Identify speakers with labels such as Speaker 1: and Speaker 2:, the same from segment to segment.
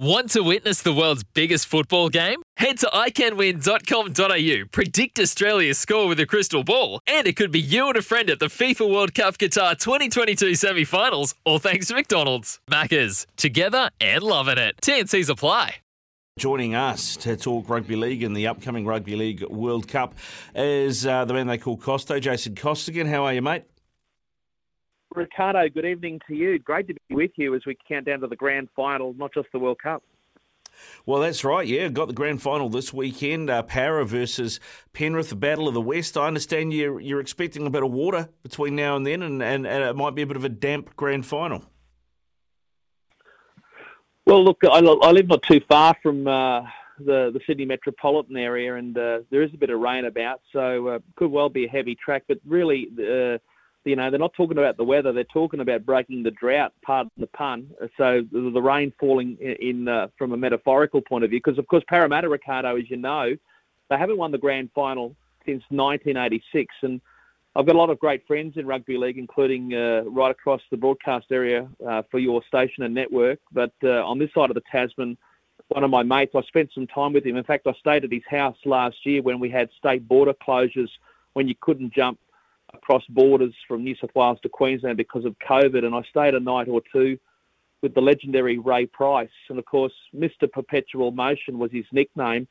Speaker 1: Want to witness the world's biggest football game? Head to iCanWin.com.au, predict Australia's score with a crystal ball, and it could be you and a friend at the FIFA World Cup Qatar 2022 semi finals, all thanks to McDonald's. Maccas, together and loving it. TNC's apply.
Speaker 2: Joining us to talk rugby league and the upcoming Rugby League World Cup is uh, the man they call Costo, Jason Costigan. How are you, mate?
Speaker 3: Ricardo, good evening to you. Great to be with you as we count down to the grand final, not just the World Cup.
Speaker 2: Well, that's right. Yeah, got the grand final this weekend. Uh, Parra versus Penrith, the Battle of the West. I understand you're you're expecting a bit of water between now and then, and, and, and it might be a bit of a damp grand final.
Speaker 3: Well, look, I, I live not too far from uh, the the Sydney metropolitan area, and uh, there is a bit of rain about, so uh, could well be a heavy track. But really, uh, you know, they're not talking about the weather; they're talking about breaking the drought. Pardon the pun. So the, the rain falling in, in uh, from a metaphorical point of view, because of course Parramatta, Ricardo, as you know, they haven't won the grand final since 1986, and I've got a lot of great friends in rugby league, including uh, right across the broadcast area uh, for your station and network. But uh, on this side of the Tasman, one of my mates, I spent some time with him. In fact, I stayed at his house last year when we had state border closures, when you couldn't jump across borders from New South Wales to Queensland because of COVID, and I stayed a night or two with the legendary Ray Price, and of course, Mr. Perpetual Motion was his nickname.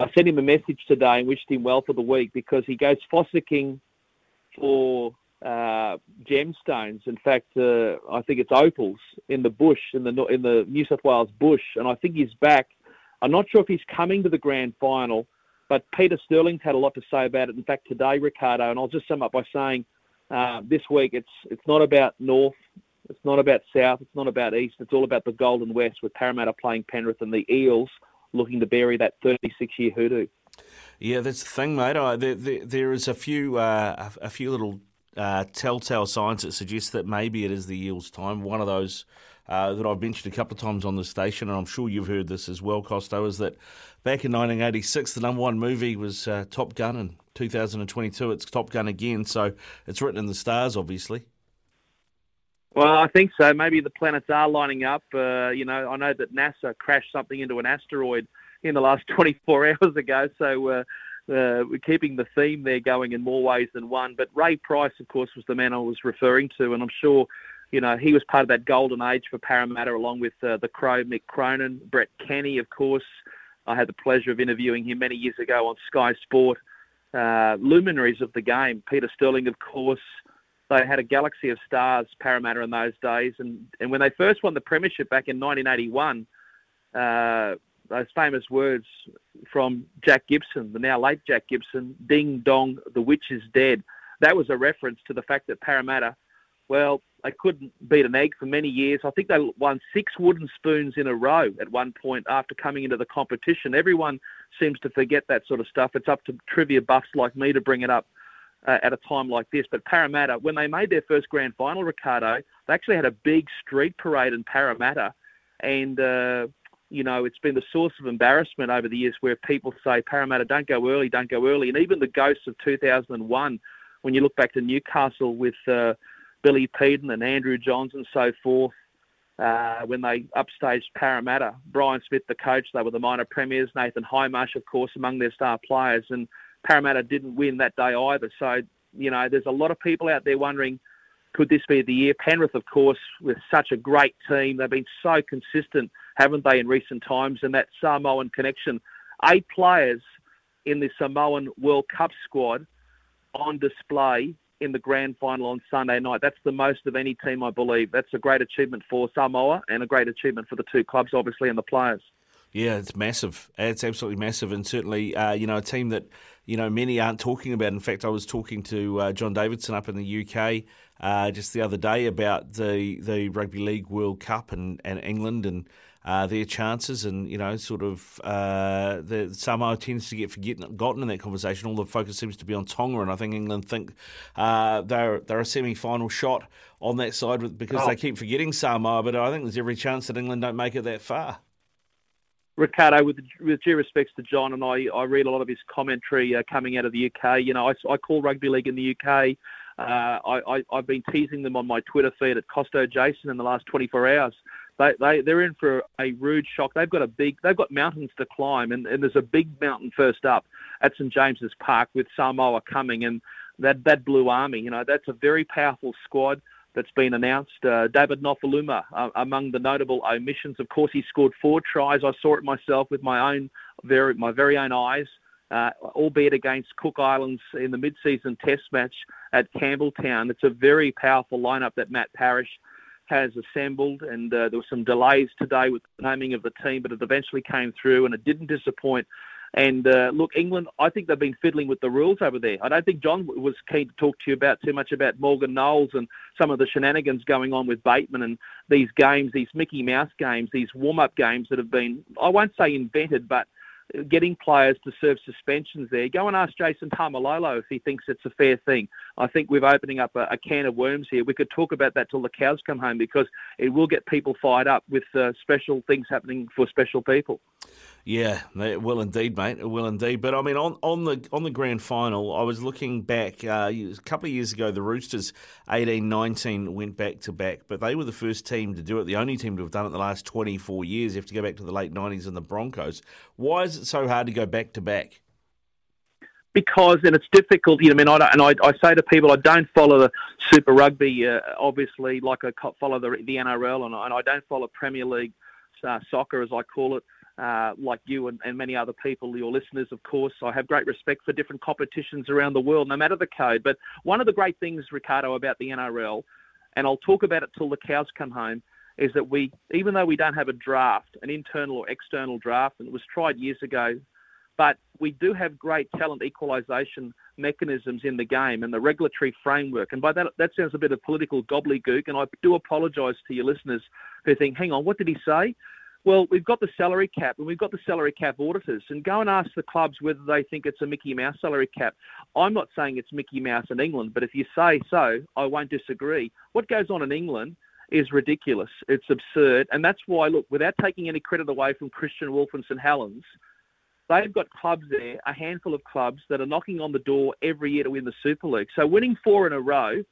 Speaker 3: I sent him a message today and wished him well for the week because he goes fossicking for uh, gemstones. In fact, uh, I think it's opals in the bush in the in the New South Wales bush, and I think he's back. I'm not sure if he's coming to the grand final, but Peter Sterling's had a lot to say about it. In fact, today, Ricardo, and I'll just sum up by saying uh, this week it's it's not about north, it's not about south, it's not about east. It's all about the Golden West with Parramatta playing Penrith and the Eels looking to bury that 36-year hoodoo.
Speaker 2: Yeah, that's the thing, mate. I, there, there, there is a few uh, a few little uh, telltale signs that suggest that maybe it is the Eels' time. One of those uh, that I've mentioned a couple of times on the station, and I'm sure you've heard this as well, Costo, is that back in 1986, the number one movie was uh, Top Gun, and 2022 it's Top Gun again. So it's written in the stars, obviously.
Speaker 3: Well, I think so. Maybe the planets are lining up. Uh, you know, I know that NASA crashed something into an asteroid in the last 24 hours ago, so uh, uh, we're keeping the theme there going in more ways than one. But Ray Price, of course, was the man I was referring to, and I'm sure you know, he was part of that golden age for Parramatta, along with uh, the Crow, Mick Cronin, Brett Kenny, of course. I had the pleasure of interviewing him many years ago on Sky Sport. Uh, luminaries of the game, Peter Sterling, of course. They had a galaxy of stars, Parramatta, in those days. And, and when they first won the Premiership back in 1981, uh, those famous words from Jack Gibson, the now late Jack Gibson, ding dong, the witch is dead. That was a reference to the fact that Parramatta, well, they couldn't beat an egg for many years. I think they won six wooden spoons in a row at one point after coming into the competition. Everyone seems to forget that sort of stuff. It's up to trivia buffs like me to bring it up uh, at a time like this. But Parramatta, when they made their first grand final, Ricardo, they actually had a big street parade in Parramatta. And, uh, you know, it's been the source of embarrassment over the years where people say, Parramatta, don't go early, don't go early. And even the ghosts of 2001, when you look back to Newcastle with. Uh, Billy Peden and Andrew Johns and so forth. Uh, when they upstaged Parramatta, Brian Smith, the coach, they were the minor premiers. Nathan Hindmarsh, of course, among their star players, and Parramatta didn't win that day either. So you know, there's a lot of people out there wondering, could this be the year? Penrith, of course, with such a great team, they've been so consistent, haven't they, in recent times? And that Samoan connection, eight players in the Samoan World Cup squad on display in the grand final on Sunday night. That's the most of any team, I believe. That's a great achievement for Samoa and a great achievement for the two clubs, obviously, and the players.
Speaker 2: Yeah, it's massive. It's absolutely massive, and certainly, uh, you know, a team that you know many aren't talking about. In fact, I was talking to uh, John Davidson up in the UK uh, just the other day about the the Rugby League World Cup and, and England and uh, their chances, and you know, sort of uh, the Samoa tends to get forgotten in that conversation. All the focus seems to be on Tonga, and I think England think uh, they're they're a semi-final shot on that side because oh. they keep forgetting Samoa. But I think there's every chance that England don't make it that far.
Speaker 3: Ricardo, with, with due respects to John, and I, I read a lot of his commentary uh, coming out of the UK. You know, I, I call rugby league in the UK. Uh, I, I, have been teasing them on my Twitter feed at Costo Jason in the last 24 hours. They, they, they're in for a rude shock. They've got a big, they've got mountains to climb, and, and there's a big mountain first up at St James's Park with Samoa coming, and that that Blue Army. You know, that's a very powerful squad that's been announced. Uh, David Nofoaluma, uh, among the notable omissions. Of course, he scored four tries. I saw it myself with my own, very, my very own eyes, uh, albeit against Cook Islands in the mid-season Test match at Campbelltown. It's a very powerful lineup that Matt Parish has assembled, and uh, there were some delays today with the naming of the team, but it eventually came through, and it didn't disappoint. And uh, look, England, I think they've been fiddling with the rules over there. I don't think John was keen to talk to you about too much about Morgan Knowles and some of the shenanigans going on with Bateman and these games, these Mickey Mouse games, these warm up games that have been, I won't say invented, but getting players to serve suspensions there. Go and ask Jason Taumalolo if he thinks it's a fair thing. I think we're opening up a, a, can of worms here. We could talk about that till the cows come home because it will get people fired up with uh, special things happening for special people.
Speaker 2: Yeah, it will indeed, mate. It will indeed. But I mean, on, on the on the grand final, I was looking back uh, a couple of years ago. The Roosters, 18-19, went back to back, but they were the first team to do it. The only team to have done it the last twenty four years. You have to go back to the late nineties and the Broncos. Why is it so hard to go back to back?
Speaker 3: because and it's difficult. You know, I mean, I and I, I say to people, I don't follow the Super Rugby, uh, obviously, like I follow the the NRL, and I, and I don't follow Premier League uh, soccer, as I call it. Uh, like you and, and, many other people, your listeners, of course. I have great respect for different competitions around the world, no matter the code. But one of the great things, Ricardo, about the NRL, and I'll talk about it till the cows come home, is that we, even though we don't have a draft, an internal or external draft, and it was tried years ago, but we do have great talent equalisation mechanisms in the game and the regulatory framework. And by that, that sounds a bit of political gobbledygook. And I do apologise to your listeners who think, hang on, what did he say? Well, we've got the salary cap and we've got the salary cap auditors. And go and ask the clubs whether they think it's a Mickey Mouse salary cap. I'm not saying it's Mickey Mouse in England, but if you say so, I won't disagree. What goes on in England is ridiculous. It's absurd. And that's why, look, without taking any credit away from Kristian Woolf and St Helens, they've got clubs there, a handful of clubs that are knocking on the door every year to win the Super League. So winning four in a row,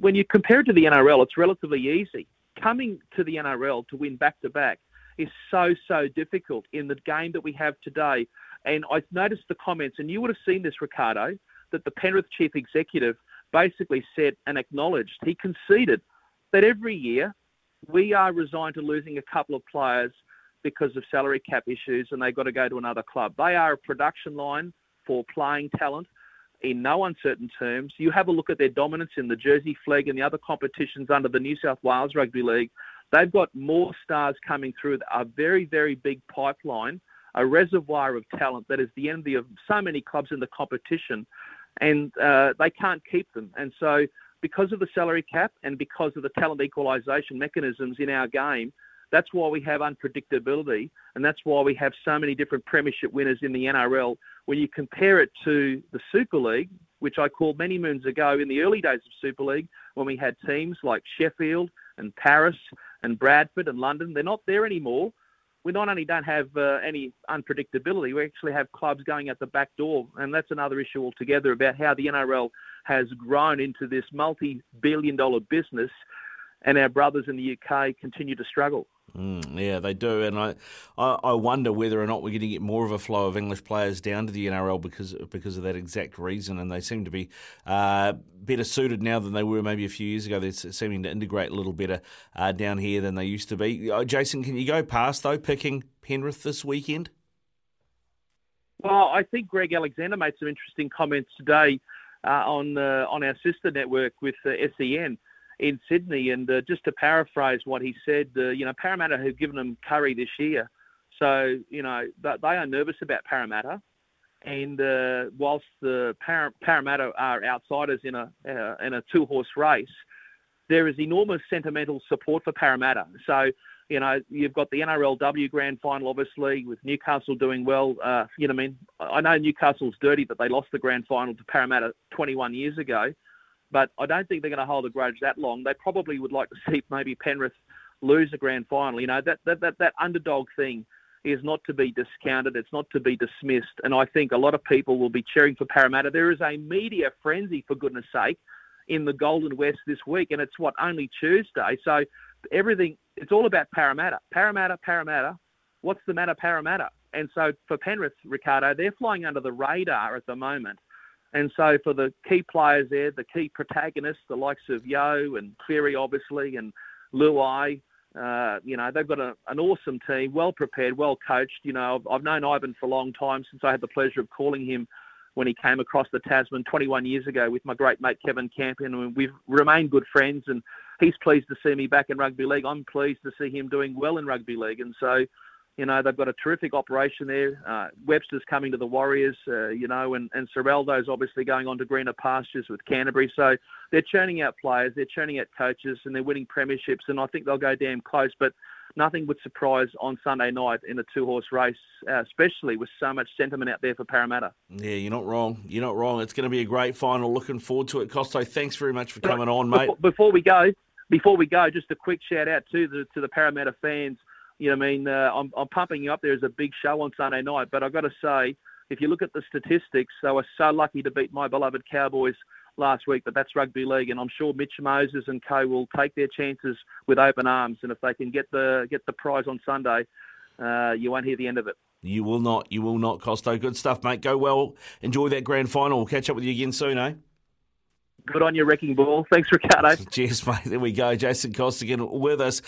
Speaker 3: when you compare it to the NRL, it's relatively easy coming to the NRL to win back to back is so, so difficult in the game that we have today. And I noticed the comments, and you would have seen this, Ricardo, that the Penrith chief executive basically said and acknowledged, he conceded that every year we are resigned to losing a couple of players because of salary cap issues and they've got to go to another club. They are a production line for playing talent in no uncertain terms. You have a look at their dominance in the Jersey Flegg and the other competitions under the New South Wales Rugby League. They've got more stars coming through, a very, very big pipeline, a reservoir of talent that is the envy of so many clubs in the competition, and uh, they can't keep them. And so, because of the salary cap and because of the talent equalisation mechanisms in our game, that's why we have unpredictability, and that's why we have so many different premiership winners in the NRL. When you compare it to the Super League, which I called many moons ago in the early days of Super League, when we had teams like Sheffield and Paris and Bradford and London, they're not there anymore. We not only don't have uh, any unpredictability, we actually have clubs going at the back door, and that's another issue altogether about how the NRL has grown into this multi-billion-dollar business, and our brothers in the UK continue to struggle.
Speaker 2: Mm, yeah, they do, and I, I, wonder whether or not we're going to get more of a flow of English players down to the NRL because because of that exact reason, and they seem to be uh, better suited now than they were maybe a few years ago. They're seeming to integrate a little better uh, down here than they used to be. Uh, Jason, can you go past though picking Penrith this weekend?
Speaker 3: Well, I think Greg Alexander made some interesting comments today uh, on on our sister network with SEN in Sydney. And uh, just to paraphrase what he said, uh, you know, Parramatta have given them curry this year. So, you know, they are nervous about Parramatta. And uh, whilst the Par- Parramatta are outsiders in a, uh, in a two horse race, there is enormous sentimental support for Parramatta. So you know, you've got the NRLW Grand Final, obviously, with Newcastle doing well. Uh, you know, I mean, I know Newcastle's dirty, but they lost the Grand Final to Parramatta 21 years ago. But I don't think they're going to hold a grudge that long. They probably would like to see maybe Penrith lose a Grand Final. You know, that that that, that underdog thing is not to be discounted. It's not to be dismissed. And I think a lot of people will be cheering for Parramatta. There is a media frenzy, for goodness sake, in the Golden West this week, and it's what only Tuesday. So everything, it's all about Parramatta. Parramatta, Parramatta. What's the matter, Parramatta? And so for Penrith, Ricardo, they're flying under the radar at the moment. And so for the key players there, the key protagonists, the likes of Yeo and Cleary, obviously, and Luai, uh, you know, they've got a, an awesome team, well prepared, well coached. You know, I've, I've known Ivan for a long time since I had the pleasure of calling him when he came across the Tasman 21 years ago with my great mate Kevin Campion, and we've remained good friends. And he's pleased to see me back in rugby league. I'm pleased to see him doing well in rugby league, and so you know, they've got a terrific operation there. Uh, Webster's coming to the Warriors, uh, you know, and, and Ciraldo's obviously going on to greener pastures with Canterbury. So they're churning out players, they're churning out coaches, and they're winning premierships. And I think they'll go damn close. But nothing would surprise on Sunday night in a two horse race, uh, especially with so much sentiment out there for Parramatta.
Speaker 2: Yeah, you're not wrong. You're not wrong. It's going to be a great final. Looking forward to it. Costo, thanks very much for coming on, mate.
Speaker 3: Before, before we go, before we go, just a quick shout out to the to the Parramatta fans you know, I mean, uh, I'm, I'm pumping you up there as a big show on Sunday night, but I've got to say, if you look at the statistics, they were so lucky to beat my beloved Cowboys last week, but that's rugby league, and I'm sure Mitch Moses and co will take their chances with open arms, and if they can get the get the prize on Sunday, uh, you won't hear the end of it.
Speaker 2: You will not. You will not, Costo. Good stuff, mate. Go well. Enjoy that grand final. We'll catch up with you again soon, eh?
Speaker 3: Good on your wrecking ball. Thanks, Ricardo.
Speaker 2: Cheers, mate. There we go. Jason Costigan with us.